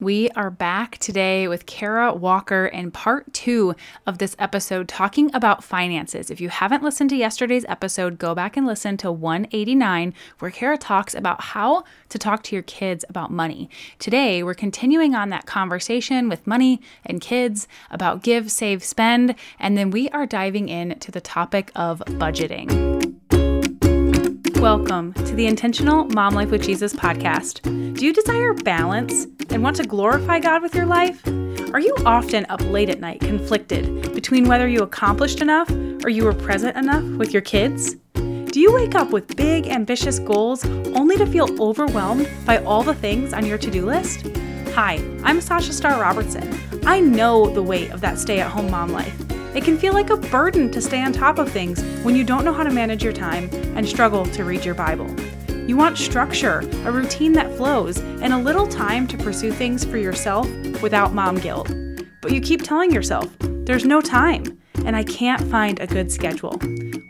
We are back today with Kara Walker in part two of this episode talking about finances. If you haven't listened to yesterday's episode, go back and listen to 189, where Kara talks about how to talk to your kids about money. Today, we're continuing on that conversation with money and kids about give, save, spend, and then we are diving into the topic of budgeting. Welcome to the Intentional Mom Life with Jesus podcast. Do you desire balance and want to glorify God with your life? Are you often up late at night conflicted between whether you accomplished enough or you were present enough with your kids? Do you wake up with big, ambitious goals only to feel overwhelmed by all the things on your to do list? Hi, I'm Sasha Star Robertson. I know the weight of that stay at home mom life. It can feel like a burden to stay on top of things when you don't know how to manage your time and struggle to read your Bible. You want structure, a routine that flows, and a little time to pursue things for yourself without mom guilt. But you keep telling yourself, there's no time, and I can't find a good schedule.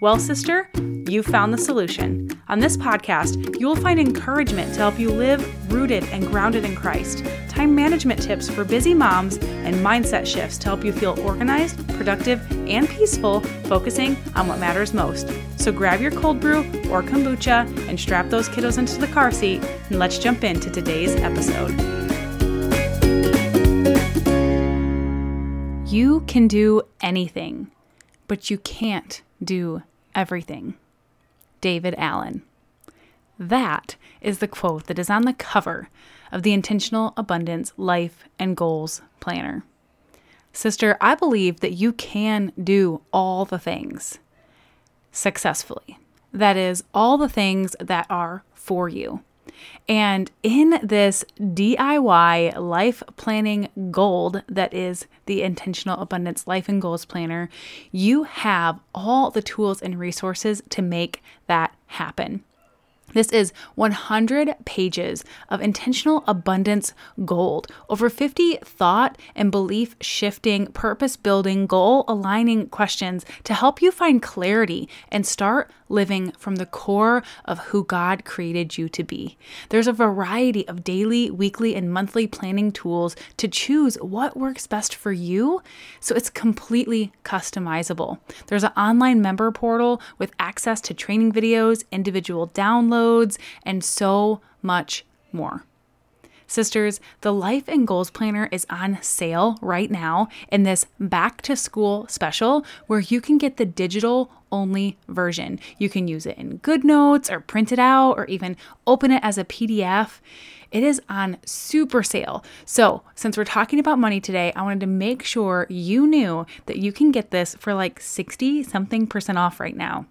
Well, sister, you found the solution. On this podcast, you will find encouragement to help you live rooted and grounded in Christ, time management tips for busy moms, and mindset shifts to help you feel organized, productive, and peaceful, focusing on what matters most. So grab your cold brew or kombucha and strap those kiddos into the car seat, and let's jump into today's episode. You can do anything, but you can't do everything. David Allen. That is the quote that is on the cover of the Intentional Abundance Life and Goals Planner. Sister, I believe that you can do all the things successfully. That is, all the things that are for you. And in this DIY life planning gold that is the Intentional Abundance Life and Goals Planner, you have all the tools and resources to make that happen. This is 100 pages of intentional abundance gold, over 50 thought and belief shifting, purpose building, goal aligning questions to help you find clarity and start living from the core of who God created you to be. There's a variety of daily, weekly, and monthly planning tools to choose what works best for you, so it's completely customizable. There's an online member portal with access to training videos, individual downloads, and so much more. Sisters, the Life and Goals Planner is on sale right now in this back to school special where you can get the digital only version. You can use it in GoodNotes or print it out or even open it as a PDF. It is on super sale. So, since we're talking about money today, I wanted to make sure you knew that you can get this for like 60 something percent off right now.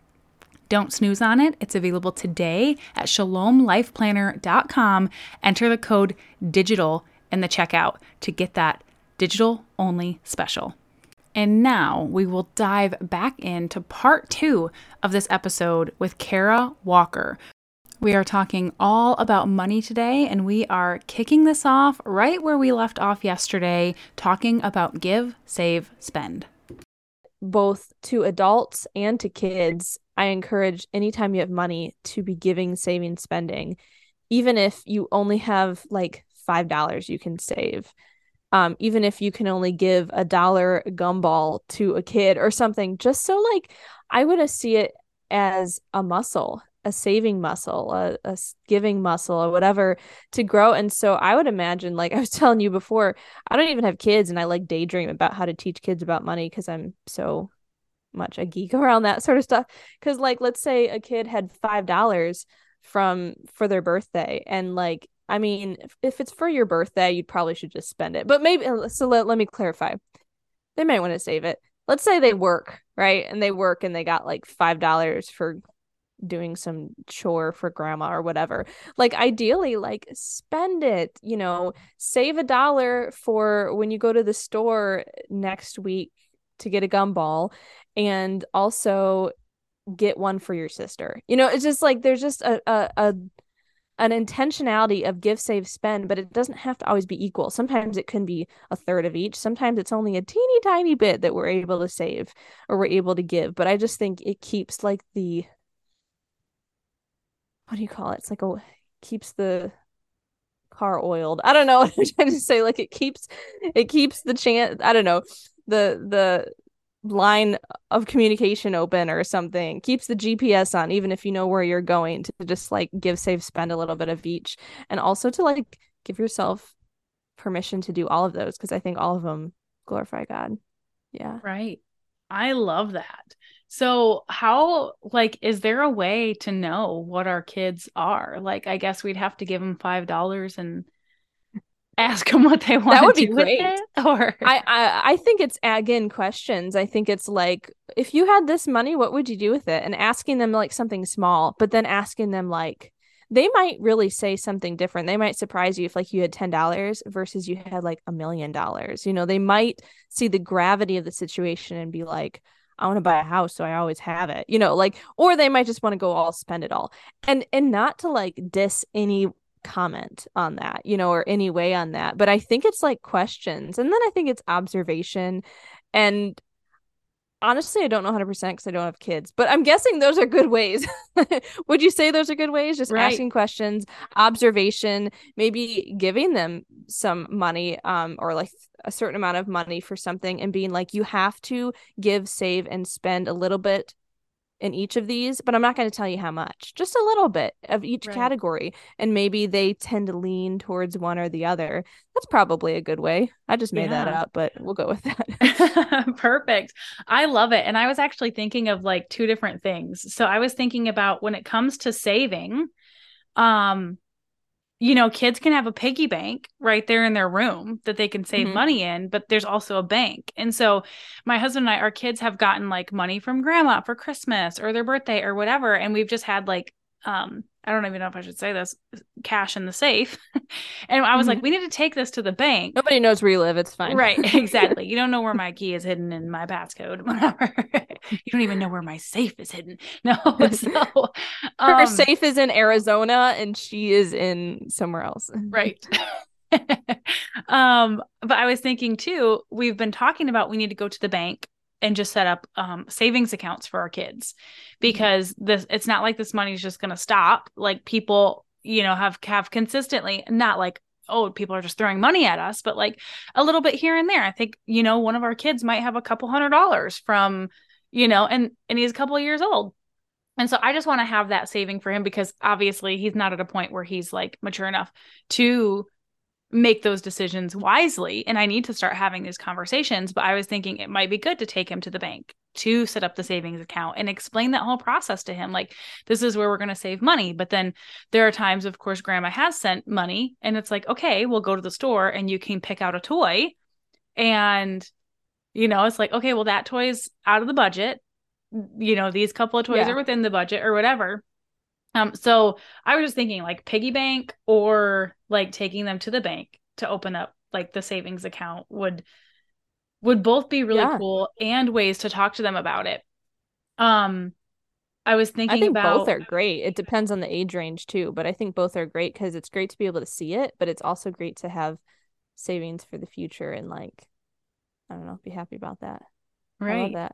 Don't snooze on it. It's available today at shalomlifeplanner.com. Enter the code digital in the checkout to get that digital only special. And now we will dive back into part two of this episode with Kara Walker. We are talking all about money today, and we are kicking this off right where we left off yesterday, talking about give, save, spend. Both to adults and to kids, I encourage anytime you have money to be giving, saving, spending, even if you only have like $5 you can save. Um, even if you can only give a dollar gumball to a kid or something, just so like I would see it as a muscle, a saving muscle, a, a giving muscle, or whatever to grow. And so I would imagine, like I was telling you before, I don't even have kids, and I like daydream about how to teach kids about money because I'm so much a geek around that sort of stuff. Because like let's say a kid had five dollars from for their birthday and like i mean if, it's for your birthday you probably should just spend it. But maybe uh, so let, let me clarify. They might want to save it. Let's say they work right? And they work and they got like five dollars for doing some chore for grandma or whatever. Like ideally like spend it you know save a dollar for when you go to the store next week to get a gumball and also get one for your sister. You know, it's just like there's just a a, a an intentionality of give save spend but it doesn't have to always be equal. Sometimes it can be a third of each. Sometimes it's only a teeny tiny bit that we're able to save or we're able to give but i just think it keeps like the what do you call it it's like a keeps the car oiled. I don't know what I'm trying to say. Like it keeps it keeps the chance I don't know, the the line of communication open or something. Keeps the GPS on, even if you know where you're going, to just like give save spend a little bit of each. And also to like give yourself permission to do all of those because I think all of them glorify God. Yeah. Right. I love that. So, how, like, is there a way to know what our kids are? Like, I guess we'd have to give them $5 and ask them what they want. That would be great. or I, I, I think it's again questions. I think it's like, if you had this money, what would you do with it? And asking them like something small, but then asking them like, they might really say something different. They might surprise you if like you had $10 versus you had like a million dollars. You know, they might see the gravity of the situation and be like, I want to buy a house so I always have it. You know, like or they might just want to go all spend it all. And and not to like diss any comment on that, you know, or any way on that, but I think it's like questions. And then I think it's observation and honestly, I don't know 100% because I don't have kids, but I'm guessing those are good ways. Would you say those are good ways? Just right. asking questions, observation, maybe giving them some money um, or like a certain amount of money for something and being like, you have to give, save, and spend a little bit in each of these, but I'm not going to tell you how much, just a little bit of each right. category. And maybe they tend to lean towards one or the other. That's probably a good way. I just made yeah. that up, but we'll go with that. Perfect. I love it. And I was actually thinking of like two different things. So I was thinking about when it comes to saving, um, you know, kids can have a piggy bank right there in their room that they can save mm-hmm. money in, but there's also a bank. And so my husband and I, our kids have gotten like money from grandma for Christmas or their birthday or whatever. And we've just had like um I don't even know if I should say this cash in the safe. and I was mm-hmm. like, we need to take this to the bank. Nobody knows where you live. It's fine. Right. Exactly. you don't know where my key is hidden in my passcode, whatever. you don't even know where my safe is hidden. No. So um, her safe is in Arizona and she is in somewhere else. right. um, but I was thinking too, we've been talking about we need to go to the bank and just set up um, savings accounts for our kids. Because this it's not like this money is just going to stop. Like people you know have have consistently not like oh people are just throwing money at us but like a little bit here and there. I think you know one of our kids might have a couple hundred dollars from you know and and he's a couple of years old. And so I just want to have that saving for him because obviously he's not at a point where he's like mature enough to make those decisions wisely and i need to start having these conversations but i was thinking it might be good to take him to the bank to set up the savings account and explain that whole process to him like this is where we're going to save money. But then there are times of course grandma has sent money and it's like okay we'll go to the store and you can pick out a toy. And you know it's like okay well that toy's out of the budget. You know these couple of toys yeah. are within the budget or whatever um, so I was just thinking like piggy bank or like taking them to the bank to open up like the savings account would would both be really yeah. cool and ways to talk to them about it. Um I was thinking I think about both are great. It depends on the age range too, but I think both are great because it's great to be able to see it, but it's also great to have savings for the future and like I don't know, be happy about that. Right. that.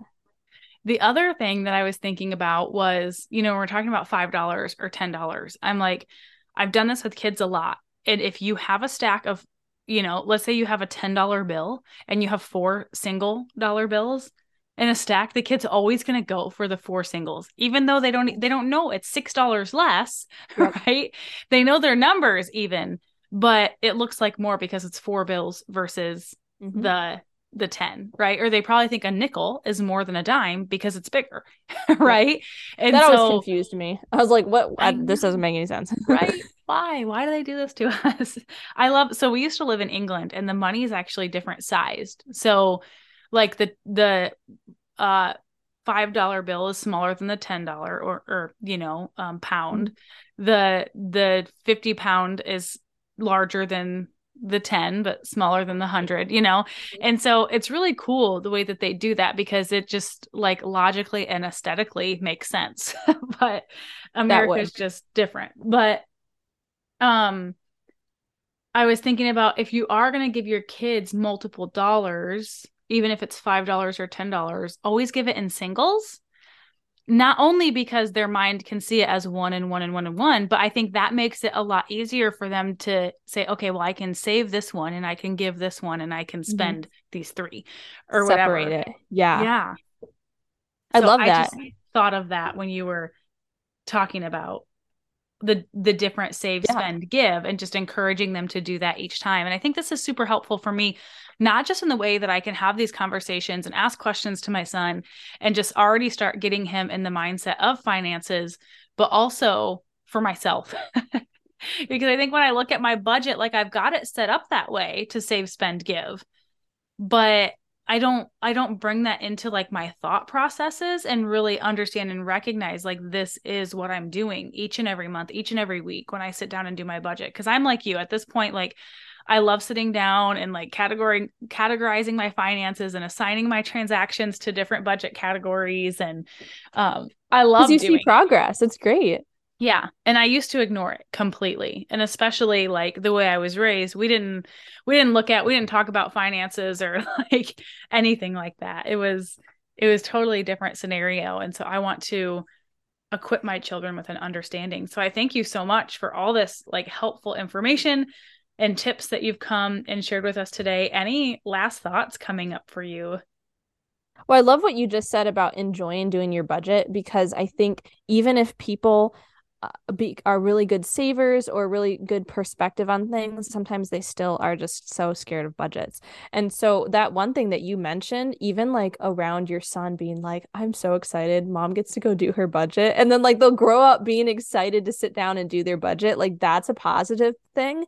The other thing that I was thinking about was, you know, we're talking about $5 or $10. I'm like, I've done this with kids a lot. And if you have a stack of, you know, let's say you have a $10 bill and you have four single dollar bills in a stack, the kid's always going to go for the four singles, even though they don't, they don't know it's $6 less, yep. right? They know their numbers even, but it looks like more because it's four bills versus mm-hmm. the the 10, right? Or they probably think a nickel is more than a dime because it's bigger, right? And that so, always confused me. I was like, what? I, this doesn't make any sense. right? Why? Why do they do this to us? I love, so we used to live in England and the money is actually different sized. So, like the, the, uh, five dollar bill is smaller than the ten dollar or or you know um pound mm-hmm. the the 50 pound is larger than the 10 but smaller than the 100 you know? And so it's really cool the way that they do that because it just like logically and aesthetically makes sense. But america's just different. But um i was thinking about if you are going to give your kids multiple dollars even if it's $5 or $10 always give it in singles not only because their mind can see it as one and one and one and one, but I think that makes it a lot easier for them to say, okay, well, I can save this one and I can give this one and I can mm-hmm. spend mm-hmm. these three or Separate whatever. it. Yeah. Yeah. I so love that. I thought of that when you were talking about the the different save yeah. spend give and just encouraging them to do that each time. And i think this is super helpful for me not just in the way that i can have these conversations and ask questions to my son and just already start getting him in the mindset of finances but also for myself. Because i think when i look at my budget like i've got it set up that way to save spend give. But I don't I don't bring that into like my thought processes and really understand and recognize like this is what I'm doing each and every month, each and every week when I sit down and do my budget cuz I'm like you at this point like I love sitting down and like category categorizing my finances and assigning my transactions to different budget categories and um I love you see progress. It's great. Yeah. And I used to ignore it completely. And especially like the way I was raised, we didn't we didn't look at we didn't talk about finances or like anything like that. It was it was totally different scenario. And so I want to equip my children with an understanding. So I thank you so much for all this like helpful information and tips that you've come and shared with us today. Any last thoughts coming up for you? Well, I love what you just said about enjoying doing your budget because I think even if people be are really good savers or really good perspective on things sometimes they still are just so scared of budgets. And so that one thing that you mentioned even like around your son being like i'm so excited mom gets to go do her budget and then like they'll grow up being excited to sit down and do their budget like that's a positive thing.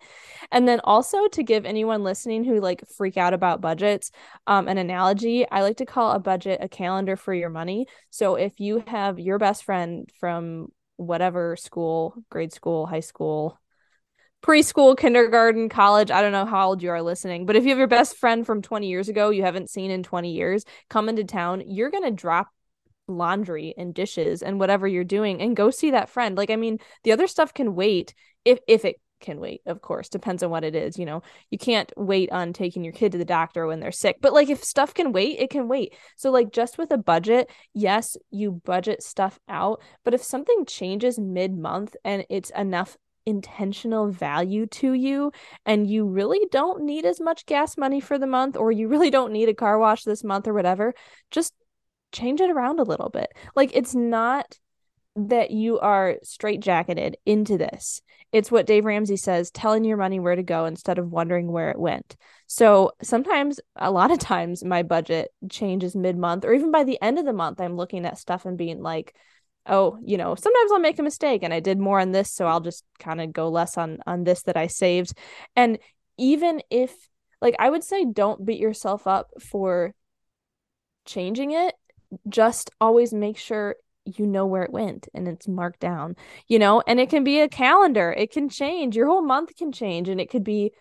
And then also to give anyone listening who like freak out about budgets um, an analogy i like to call a budget a calendar for your money. So if you have your best friend from whatever school, grade school, high school, preschool, kindergarten, college. I don't know how old you are listening, but if you have your best friend from 20 years ago you haven't seen in 20 years come into town, you're going to drop laundry and dishes and whatever you're doing and go see that friend. Like I mean, the other stuff can wait if if it can wait, of course. Depends on what it is. You know, you can't wait on taking your kid to the doctor when they're sick. But like if stuff can wait, it can wait. So like just with a budget, yes, you budget stuff out, but if something changes mid-month and it's enough intentional value to you and you really don't need as much gas money for the month or you really don't need a car wash this month or whatever, just change it around a little bit. Like it's not that you are straitjacketed into this. It's what Dave Ramsey says telling your money where to go instead of wondering where it went. So sometimes, a lot of times, my budget changes mid month or even by the end of the month. I'm looking at stuff and being like, oh, you know, sometimes I'll make a mistake and I did more on this. So I'll just kind of go less on on this that I saved. And even if, like, I would say don't beat yourself up for changing it just always make sure you know where it went and it's marked down, you know, and it can be a calendar. It can change. Your whole month can change and it could be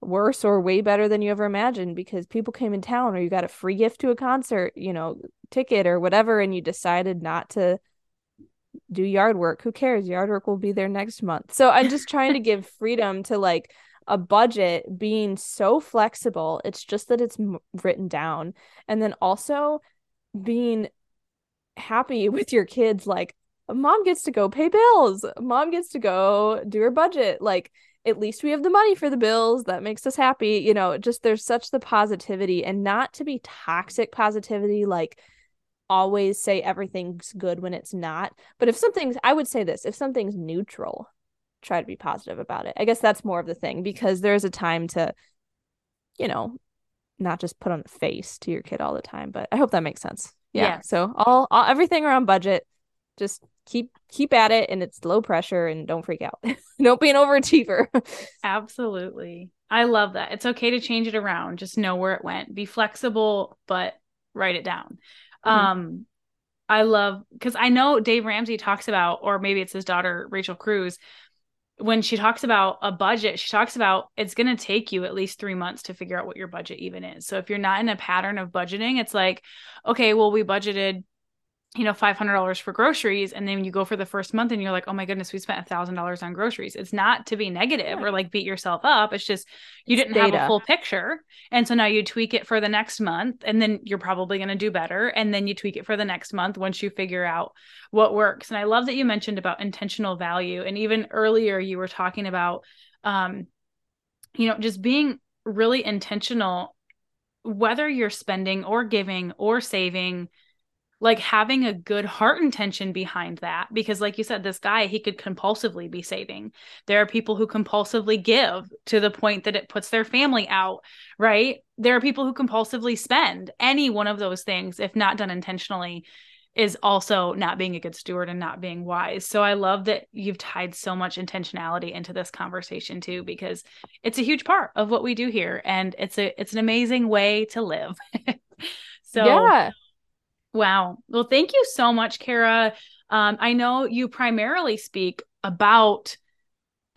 worse or way better than you ever imagined because people came in town or you got a free gift to a concert, you know, ticket or whatever and you decided not to do yard work. Who cares? Yard work will be there next month. So I'm just trying to give freedom to like a budget being so flexible. It's just that it's written down. And then also being happy with your kids like mom gets to go pay bills. Mom gets to go do her budget. Like at least we have the money for the bills. That makes us happy. You know just there's such the positivity and not to be toxic positivity like always say everything's good when it's not. But if something's i would say this if something's neutral try to be positive about it. I guess that's more of the thing because there's a time to you know not just put on the face to your kid all the time but i hope that makes sense yeah. yeah. So all, all everything around budget, just keep keep at it and it's low pressure and don't freak out. don't be an overachiever. Absolutely. I love that. It's okay to change it around. Just know where it went. Be flexible, but write it down. Mm-hmm. Um I love because I know Dave Ramsey talks about, or maybe it's his daughter Rachel Cruz, when she talks about a budget, she talks about it's going to take you at least three months to figure out what your budget even is. So if you're not in a pattern of budgeting, it's like, okay, well, we budgeted you know, $500 for groceries. And then you go for the first month and you're like, oh my goodness, we spent $1,000 on groceries. It's not to be negative or like beat yourself up. It's just you it's didn't data. have a full picture. And so now you tweak it for the next month and then you're probably going to do better. And then you tweak it for the next month once you figure out what works. And I love that you mentioned about intentional value. And even earlier, you were talking about, um, you know, just being really intentional, whether you're spending or giving or saving like having a good heart intention behind that because like you said this guy he could compulsively be saving there are people who compulsively give to the point that it puts their family out right there are people who compulsively spend any one of those things if not done intentionally is also not being a good steward and not being wise. So I love that you've tied so much intentionality into this conversation too because it's a huge part of what we do here and it's a it's an amazing way to live. so Yeah. Wow. Well, thank you so much, Kara. Um, I know you primarily speak about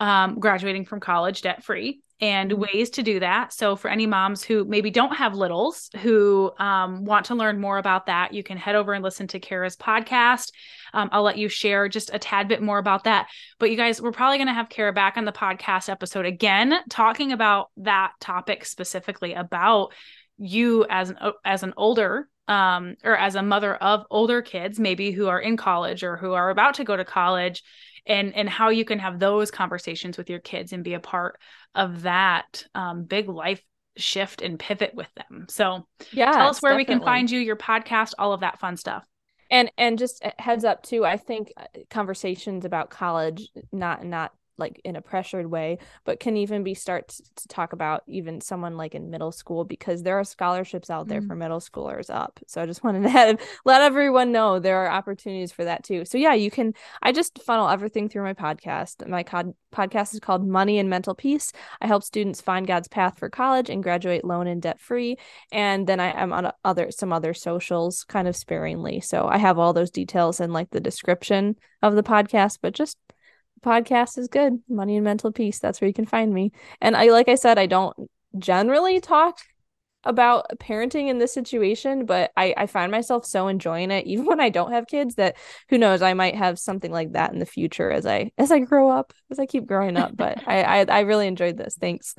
um, graduating from college debt free and mm-hmm. ways to do that. So, for any moms who maybe don't have littles who um, want to learn more about that, you can head over and listen to Kara's podcast. Um, I'll let you share just a tad bit more about that. But, you guys, we're probably going to have Kara back on the podcast episode again, talking about that topic specifically about you as an as an older um, or as a mother of older kids, maybe who are in college or who are about to go to college, and and how you can have those conversations with your kids and be a part of that um, big life shift and pivot with them. So, yeah, tell us where definitely. we can find you, your podcast, all of that fun stuff. And and just heads up too, I think uh, conversations about college, not not like in a pressured way but can even be start to talk about even someone like in middle school because there are scholarships out there mm. for middle schoolers up. So i just wanted to have, let everyone know there are opportunities for that too. So yeah you can i just funnel everything through my podcast. My cod- podcast is called money and mental peace. I help students find god's path for college and graduate loan and debt free. And then i am on other some other socials kind of sparingly. So i have all those details in like the description of the podcast but just podcast is good. Money and mental peace. That's where you can find me. And I like I said, I don't generally talk about parenting in this situation, but I, I find myself so enjoying it, even when I don't have kids, that who knows, I might have something like that in the future as I as I grow up, as I keep growing up. But I, I I really enjoyed this. Thanks.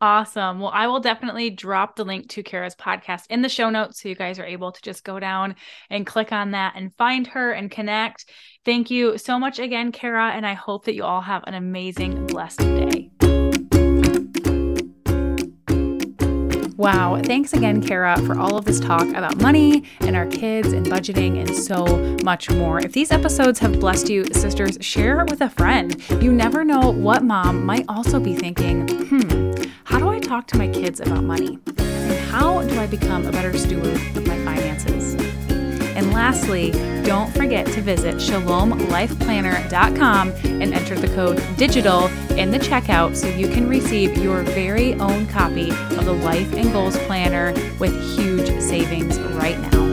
Awesome. Well, I will definitely drop the link to Kara's podcast in the show notes so you guys are able to just go down and click on that and find her and connect. Thank you so much again, Kara, and I hope that you all have an amazing, blessed day. Wow. Thanks again, Kara, for all of this talk about money and our kids and budgeting and so much more. If these episodes have blessed you, sisters, share it with a friend. You never know what mom might also be thinking, hmm, how do I talk to my kids about money? And how do I become a better steward of my finances? And lastly, don't forget to visit shalomlifeplanner.com and enter the code DIGITAL in the checkout so you can receive your very own copy of the Life and Goals Planner with huge savings right now.